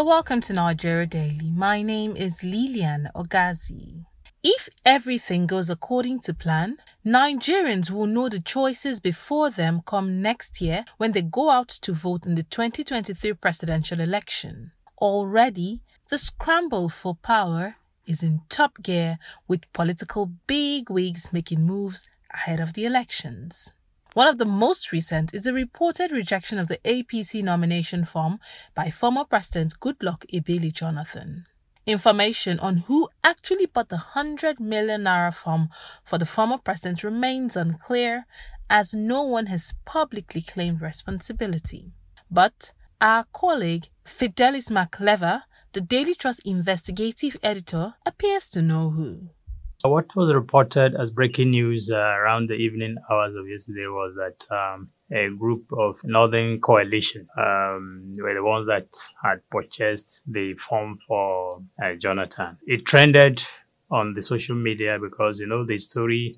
You're welcome to Nigeria Daily. My name is Lilian Ogazi. If everything goes according to plan, Nigerians will know the choices before them come next year when they go out to vote in the 2023 presidential election. Already, the scramble for power is in top gear with political bigwigs making moves ahead of the elections. One of the most recent is the reported rejection of the APC nomination form by former President Goodluck Ebele Jonathan. Information on who actually bought the 100 million naira form for the former president remains unclear, as no one has publicly claimed responsibility. But our colleague Fidelis Mac-Leva, the Daily Trust investigative editor, appears to know who. What was reported as breaking news uh, around the evening hours of yesterday was that um, a group of Northern Coalition um, were the ones that had purchased the form for uh, Jonathan. It trended on the social media because, you know, the story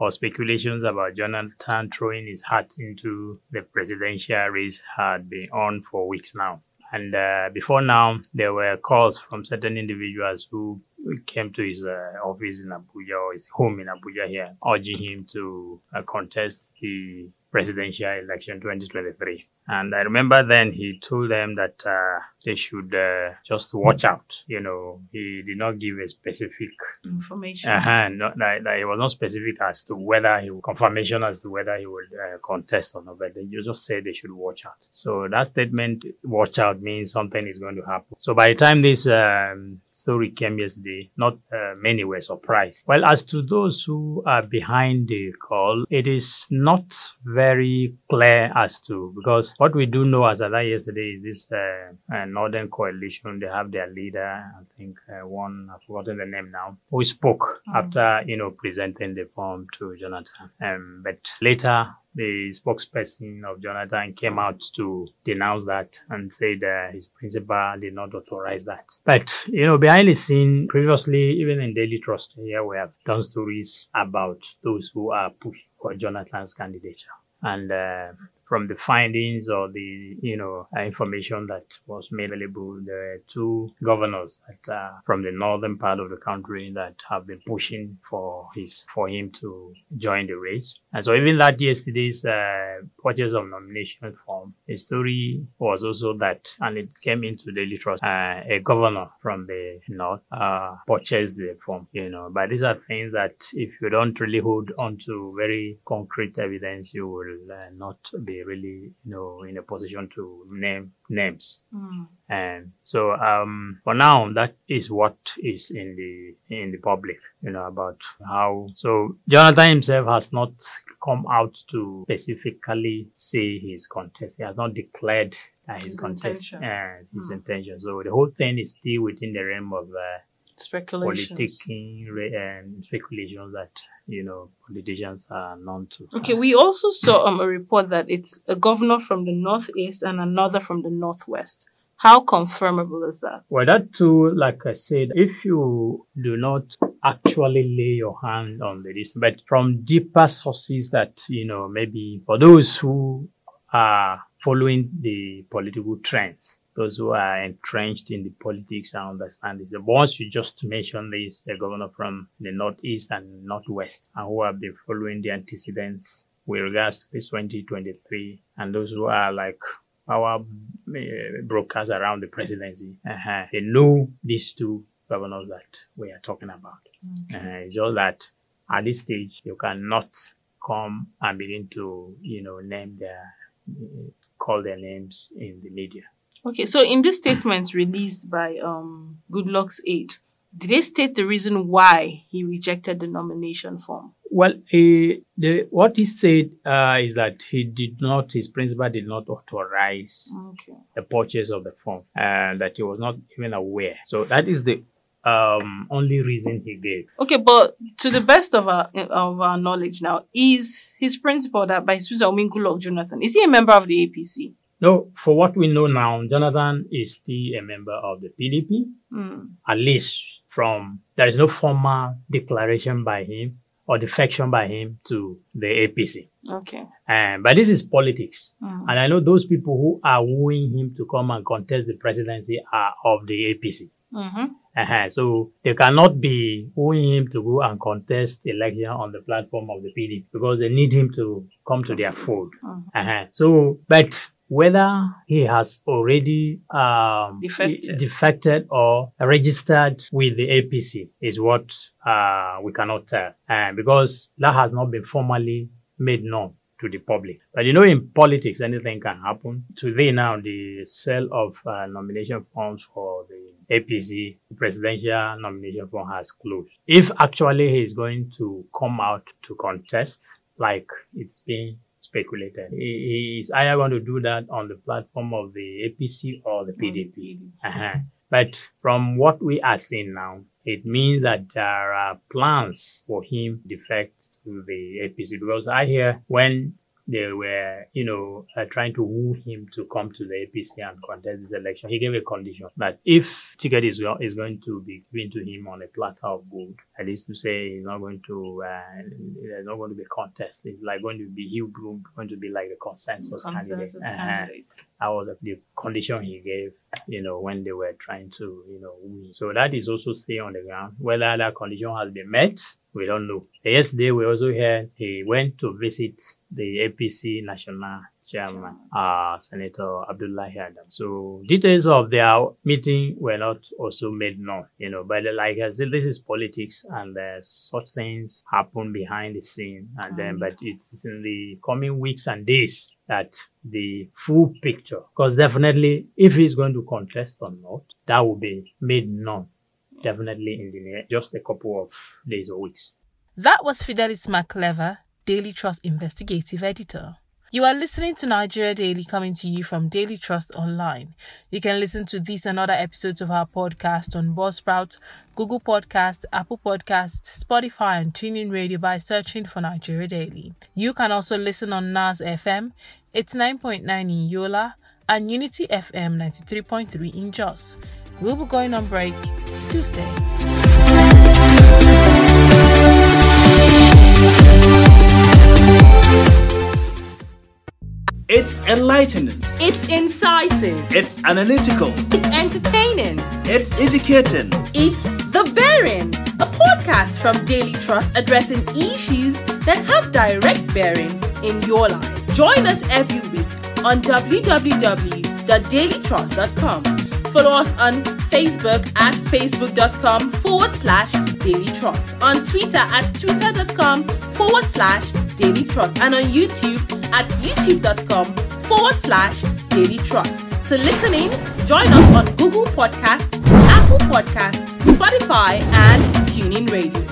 or speculations about Jonathan throwing his hat into the presidential race had been on for weeks now. And uh, before now, there were calls from certain individuals who came to his uh, office in Abuja or his home in Abuja here, urging him to uh, contest the presidential election 2023. And I remember then he told them that uh, they should uh, just watch out. You know, he did not give a specific information. Uh-huh, not, that, that it was not specific as to whether he would, confirmation as to whether he would uh, contest or not, but they just said they should watch out. So that statement, watch out, means something is going to happen. So by the time this um, story came yesterday, not uh, many were surprised. Well, as to those who are behind the call, it is not very clear as to because what we do know as of yesterday is this uh, uh, Northern Coalition. They have their leader, I think uh, one, I've forgotten the name now, who spoke mm. after, you know, presenting the form to Jonathan. Um, but later, the spokesperson of Jonathan came out to denounce that and said his principal did not authorize that. But, you know, behind the scene, previously, even in Daily Trust here, we have done stories about those who are pushing for Jonathan's candidature. And uh, from the findings or the you know information that was made available, there are two governors that uh, from the northern part of the country that have been pushing for his for him to join the race. And so even that yesterday's uh, purchase of nomination form, the story was also that, and it came into Daily Trust, uh, a governor from the north uh, purchased the form. You know, but these are things that if you don't really hold on to very concrete evidence, you will uh, not be really, you know, in a position to name names. Mm. And so, um, for now, that is what is in the in the public, you know, about how. So Jonathan himself has not come out to specifically say his contest. He has not declared uh, his, his contest and uh, his mm. intention. So the whole thing is still within the realm of uh, speculations and speculations that you know politicians are known to. Okay, we also saw um, a report that it's a governor from the northeast and another from the northwest. How confirmable is that? Well, that too, like I said, if you do not actually lay your hand on the list, but from deeper sources that, you know, maybe for those who are following the political trends, those who are entrenched in the politics and understand this. But once you just mention this, the governor from the northeast and northwest, and who have been following the antecedents with regards to this 2023, and those who are like our uh, brokers around the presidency, uh-huh, they know these two governors that we are talking about. Okay. Uh, it's just that at this stage, you cannot come and begin to, you know, name their, uh, call their names in the media. Okay, so in this statement released by um, Goodluck's aide, did they state the reason why he rejected the nomination form? Well, he, the, what he said uh, is that he did not, his principal did not authorize okay. the purchase of the form, and that he was not even aware. So that is the um, only reason he gave. Okay, but to the best of our of our knowledge now, is his principal that by his principal, Goodluck Jonathan, is he a member of the APC? No, for what we know now, Jonathan is still a member of the PDP, mm. at least from, there is no formal declaration by him or defection by him to the APC. Okay. Um, but this is politics. Mm. And I know those people who are wooing him to come and contest the presidency are of the APC. Mm-hmm. Uh-huh. So they cannot be wooing him to go and contest the election on the platform of the PDP because they need him to come to their fold. Mhm. Uh-huh. So, but whether he has already um, Defected. defected or registered with the APC is what uh, we cannot tell uh, because that has not been formally made known to the public. But you know, in politics, anything can happen. Today, now, the sale of uh, nomination forms for the APC presidential nomination form has closed. If actually he is going to come out to contest, like it's being speculated, is either going to do that on the platform of the APC or the PDP. Uh-huh. But from what we are seeing now, it means that there are plans for him to defect to the APC because I hear when they were, you know, uh, trying to woo him to come to the APC and contest this election, he gave a condition that if ticket is, is going to be given to him on a platter of gold, at least to say he's not going to, uh, there's not going to be a contest. It's like going to be, he going to be like the consensus, Consensus candidate. Candidate. that was the condition he gave, you know, when they were trying to, you know, win. So that is also still on the ground. Whether that condition has been met, we don't know. Yesterday, we also heard he went to visit the APC national chairman, uh, Senator Abdullahi Adamu. So details of their meeting were not also made known, you know, but like I said, this is politics and uh, such things happen behind the scene. And then, but it's in the coming weeks and days that the full picture, because definitely if he's going to contest or not, that will be made known definitely in the just a couple of days or weeks. That was Fidelis Mac-Leva, Daily Trust investigative editor. You are listening to Nigeria Daily coming to you from Daily Trust Online. You can listen to these and other episodes of our podcast on Buzzsprout, Google Podcast, Apple Podcast, Spotify, and TuneIn Radio by searching for Nigeria Daily. You can also listen on NAS FM, it's 9.9 in Yola, and Unity FM 93.3 in Jos. We'll be going on break Tuesday. It's enlightening. It's incisive. It's analytical. It's entertaining. It's educating. It's The Bearing, a podcast from Daily Trust addressing issues that have direct bearing in your life. Join us every week on www.dailytrust.com. Follow us on Facebook at facebook.com forward slash Daily Trust, on Twitter at twitter.com forward slash Daily Trust, and on YouTube at youtube.com forward slash Daily Trust. To listen in, join us on Google Podcast, Apple Podcast, Spotify, and TuneIn Radio.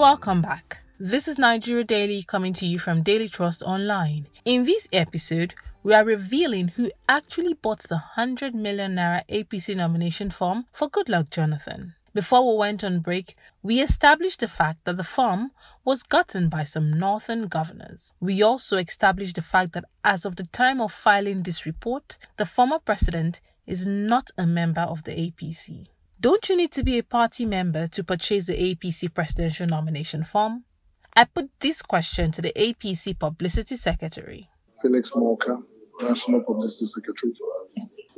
Welcome back. This is Nigeria Daily coming to you from Daily Trust Online. In this episode, we are revealing who actually bought the 100 million naira APC nomination form for Goodluck Jonathan. Before we went on break, we established the fact that the form was gotten by some northern governors. We also established the fact that as of the time of filing this report, the former president is not a member of the APC. Don't you need to be a party member to purchase the APC presidential nomination form? I put this question to the APC publicity secretary. Felix Morka, National Publicity Secretary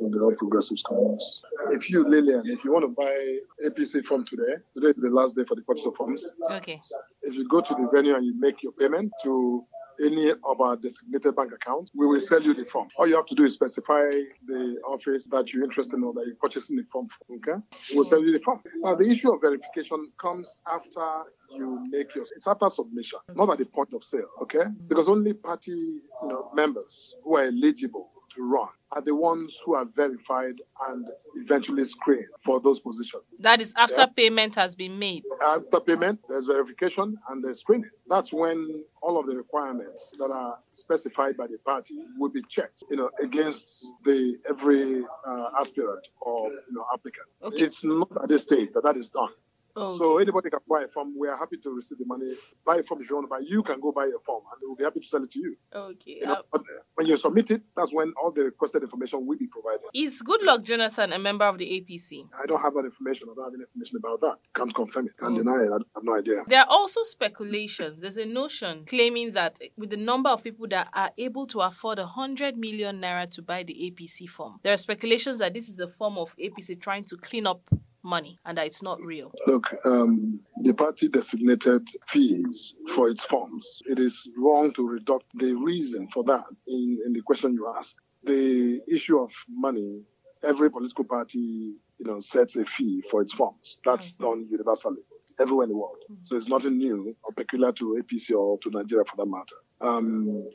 of the All Progressives Congress. If you, Lilian, if you want to buy APC form today, today is the last day for the purchase of forms. Okay. If you go to the venue and you make your payment to any of our designated bank accounts, we will sell you the form. All you have to do is specify the office that you're interested in or that you're purchasing the form from. Okay? We'll sell you the form. Now, the issue of verification comes after you make your it's after submission, not at the point of sale, okay? Because only party you know members who are eligible to run are the ones who are verified and eventually screened for those positions. That is after Yeah. payment has been made. After payment, there's verification and there's screening. That's when all of the requirements that are specified by the party will be checked, you know, against the every uh, aspirant or you know applicant. Okay. It's not at this stage that that is done. Okay. So anybody can buy a form. We are happy to receive the money. Buy a form if you want to buy. You can go buy a form, and we'll be happy to sell it to you. okay. You know, but when you submit it, that's when all the requested information will be provided. is Goodluck Jonathan a member of the APC? I don't have that information. I don't have any information about that. Can't confirm it. Can't Mm. deny it. I have no idea. There are also speculations. There's a notion claiming that with the number of people that are able to afford a hundred million naira to buy the APC form, there are speculations that this is a form of APC trying to clean up money and that it's not real. Look, um, the party designated fees for its forms. It is wrong to reduct the reason for that in, in the question you asked. The issue of money, every political party, you know, sets a fee for its forms. That's done universally everywhere in the world. So it's nothing new or peculiar to APC or to Nigeria for that matter. Um,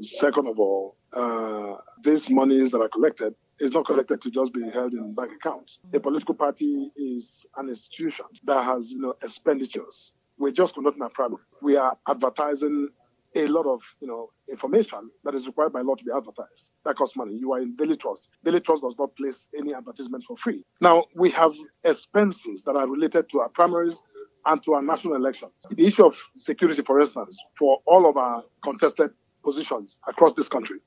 second of all, uh, these monies that are collected is not collected to just be held in bank accounts. A political party is an institution that has, you know, expenditures. We're just conducting a primary. We are advertising a lot of, you know, information that is required by law to be advertised. That costs money. You are in Daily Trust. Daily Trust does not place any advertisement for free. Now we have expenses that are related to our primaries and to our national elections. The issue of security, for instance, for all of our contested positions across this country.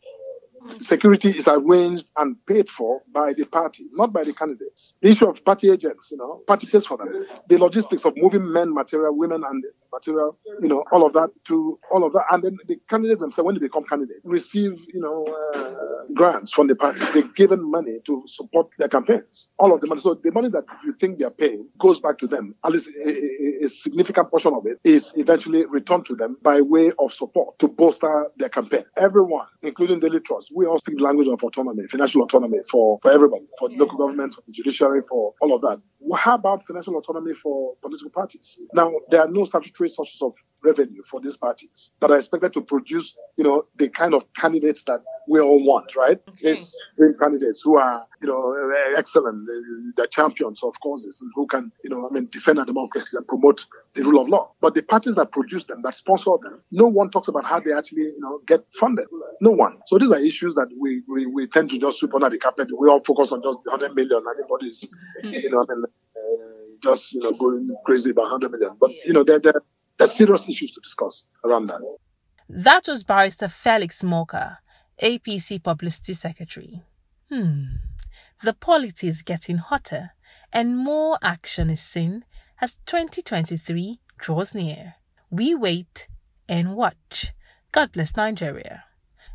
Security is arranged and paid for by the party, not by the candidates. The issue of party agents, you know, party pays for them. The logistics of moving men, material, women, and material, you know, all of that to all of that. And then the candidates themselves, when they become candidates, receive, you know, uh, grants from the party. They're given money to support their campaigns. All of the money. So the money that you think they're paying goes back to them. At least a, a, a significant portion of it is eventually returned to them by way of support to bolster their campaign. Everyone, including Daily Trust, we all speak the language of autonomy, financial autonomy for, for everybody, for the local governments, for the judiciary, for all of that. How about financial autonomy for political parties? Now, there are no statutory sources of revenue for these parties that are expected to produce, you know, the kind of candidates that we all want, right? Okay. It's candidates who are, you know, eh, excellent, eh, they're champions of causes, and who can, you know, I mean, defend our democracy and promote the rule of law. But the parties that produce them, that sponsor them, no one talks about how they actually, you know, get funded. No one. So these are issues that we, we, we tend to just sweep under the carpet. We all focus on just the 100 million. Everybody's, you know, I mean, uh, just, you know, going crazy about 100 million. But, you know, there, there, there are serious issues to discuss around that. That was Barrister Felix Morka, APC Publicity Secretary. Hmm. The polity is getting hotter, and more action is seen as 2023 draws near. We wait and watch. God bless Nigeria.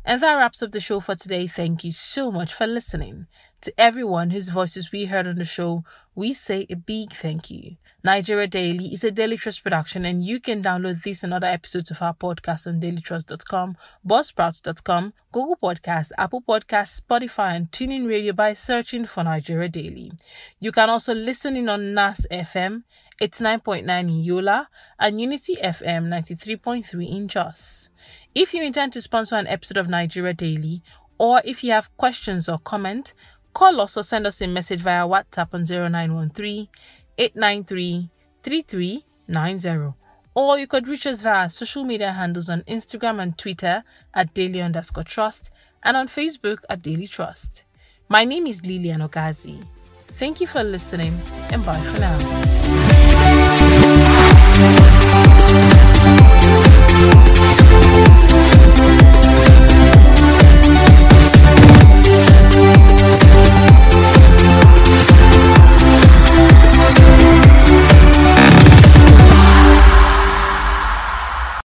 And that wraps up the show for today. Thank you so much for listening. To everyone whose voices we heard on the show, we say a big thank you. Nigeria Daily is a Daily Trust production, and you can download this and other episodes of our podcast on dailytrust.com, buzzsprouts.com, Google Podcasts, Apple Podcasts, Spotify, and TuneIn Radio by searching for Nigeria Daily. You can also listen in on NAS FM, 89.9 in Yola, and Unity FM 93.3 in Jos. If you intend to sponsor an episode of Nigeria Daily, or if you have questions or comment, call us or send us a message via WhatsApp on 0913 893 3390. Or you could reach us via social media handles on Instagram and Twitter at daily underscore trust and on Facebook at daily trust. My name is Lilian Ogazi. Thank you for listening and bye for now.